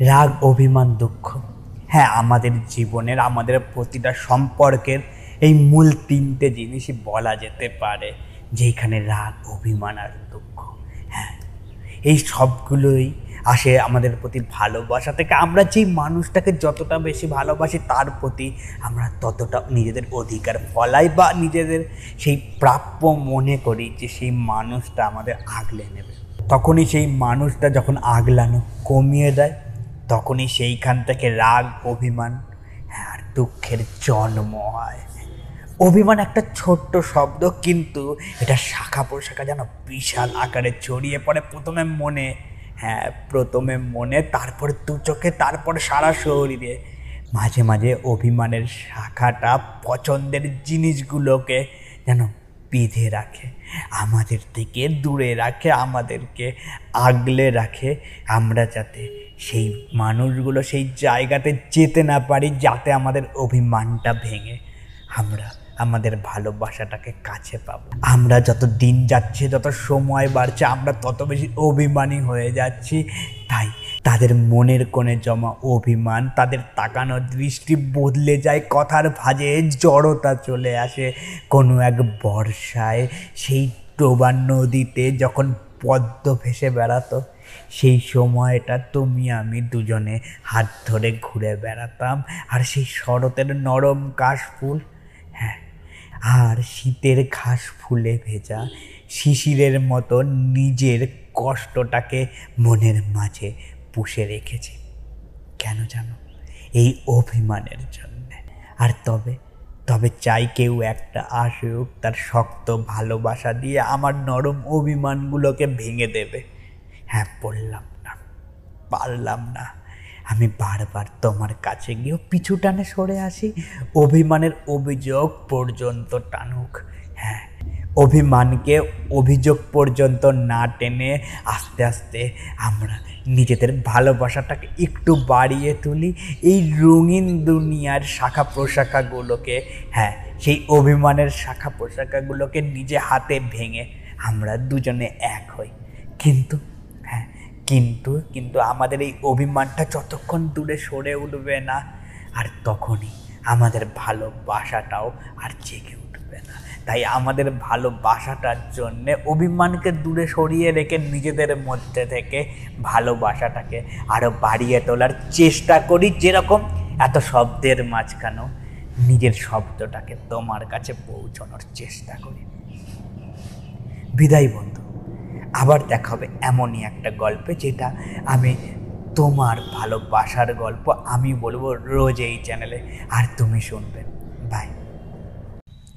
রাগ, অভিমান, দুঃখ। হ্যাঁ আমাদের জীবনের, আমাদের প্রতিটা সম্পর্কের এই মূল তিনটে জিনিসই বলা যেতে পারে যেখানে রাগ, অভিমান আর দুঃখ। হ্যাঁ এই সবগুলোই আসে আমাদের প্রতি ভালোবাসা থেকে। আমরা যেই মানুষটাকে যতটা বেশি ভালোবাসি, তার প্রতি আমরা ততটা নিজেদের অধিকার ফলাই বা নিজেদের সেই প্রাপ্য মনে করি যে সেই মানুষটা আমাদের আগলে নেবে। তখনই সেই মানুষটা যখন আগলানো কমিয়ে দেয় তখনই সেইখান থেকে রাগ, অভিমান হ্যাঁ আর দুঃখের জন্ম হয়। অভিমান একটা ছোট্ট শব্দ, কিন্তু এটা শাখা প্রশাখা যেন বিশাল আকারে ছড়িয়ে পড়ে প্রথমে মনে। হ্যাঁ প্রথমে মনে, তারপরে দু চোখে, তারপরে সারা শরীরে। মাঝে মাঝে অভিমানের শাখাটা পছন্দের জিনিসগুলোকে যেন বেঁধে রাখে, আমাদের থেকে দূরে রাখে, আমাদেরকে আগলে রাখে। আমরা যাতে সেই মানুষগুলো সেই জায়গাতে যেতে না পারি, যাতে আমাদের অভিমানটা ভেঙে আমরা আমাদের ভালোবাসাটাকে কাছে পাবো। আমরা যত দিন যাচ্ছে, যত সময় বাড়ছে, আমরা তত বেশি অভিমানী হয়ে যাচ্ছি। তাই তাদের মনের কোণে জমা অভিমান, তাদের তাকানো দৃষ্টি বদলে যায়, কথার ভাজে জড়তা চলে আসে। কোনো এক বর্ষায় সেই ডোবা নদীতে যখন পদ্ম ভেসে বেড়াতো, সেই সময়টা তুমি আমি দুজনে হাত ধরে ঘুরে বেড়াতাম। আর সেই শরতের নরম কাশফুল হ্যাঁ আর শীতের ঘাস ফুলে ভেজা, শিশিরের মতো নিজের কষ্টটাকে মনের মাঝে পুষে রেখেছি। কেন জানো? এই অভিমানের জন্য। আর তবে তবে চাই কেউ একটা আসুক, তার শক্ত ভালোবাসা দিয়ে আমার নরম অভিমানগুলোকে ভেঙে দেবে। হ্যাঁ বললাম না, পারলাম না। আমি বারবার তোমার কাছে গিয়েও পিছু টানে সরে আসি, অভিমানের অভিযোগ পর্যন্ত টানুক। হ্যাঁ অভিমানকে অভিযোগ পর্যন্ত না টেনে আস্তে আস্তে আমরা নিজেদের ভালোবাসাটাকে একটু বাড়িয়ে তুলি। এই রঙিন দুনিয়ার শাখা প্রশাখাগুলোকে হ্যাঁ সেই অভিমানের শাখা প্রশাখাগুলোকে নিজে হাতে ভেঙে আমরা দুজনে এক হই। কিন্তু হ্যাঁ কিন্তু কিন্তু আমাদের এই অভিমানটা যতক্ষণ দূরে সরে উঠবে না, আর তখনই আমাদের ভালোবাসাটাও আর জেগে উঠবে না। তাই আমাদের ভালোবাসাটার জন্যে অভিমানকে দূরে সরিয়ে রেখে নিজেদের মধ্যে থেকে ভালোবাসাটাকে আরও বাড়িয়ে তোলার চেষ্টা করি যেরকম এত শব্দের মাঝখানেও নিজের শব্দটাকে তোমার কাছে পৌঁছানোর চেষ্টা করি। বিদায় বন্ধু, আবার দেখা হবে এমনই একটা গল্পে যেটা আমি তোমার ভালোবাসার গল্প আমি বলব রোজ এই চ্যানেলে। আর তুমি শুনবে।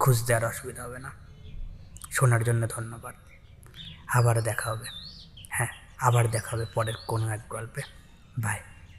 খুঁজতে আর অসুবিধা হবে না। শোনার জন্য ধন্যবাদ। আবার দেখা হবে। হ্যাঁ আবার দেখা হবে পরের কোনো এক গল্পে। বাই